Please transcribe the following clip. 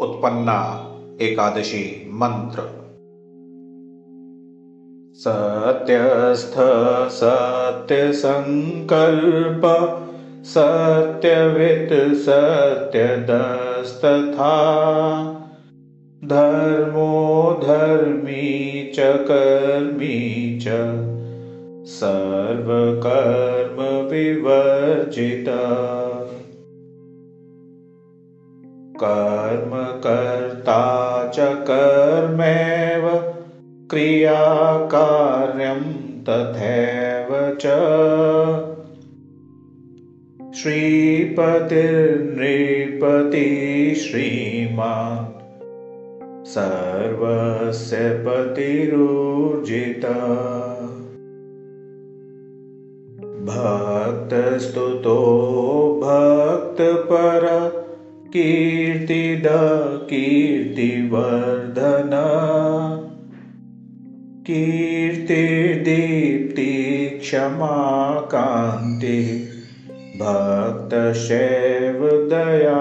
उत्पन्ना एकादशी मंत्र। सत्यस्थ सत्य सत्यसङ्कल्प सत्यवित् सत्यदस्तथा। धर्मो धर्मी च कर्मी च सर्वकर्मविवर्जिता कर्मकर्ता च कर्मेव क्रियाकार्यं तथैव च। श्रीपतिर्नृपति श्रीमान् सर्वस्य पतिरूर्जिता। भक्तस्तुतो भक्तपर कीर्तिद कीर्तिवर्धन कीर्तिर्दीप्ति क्षमा कान्तिः भक्तशैव दया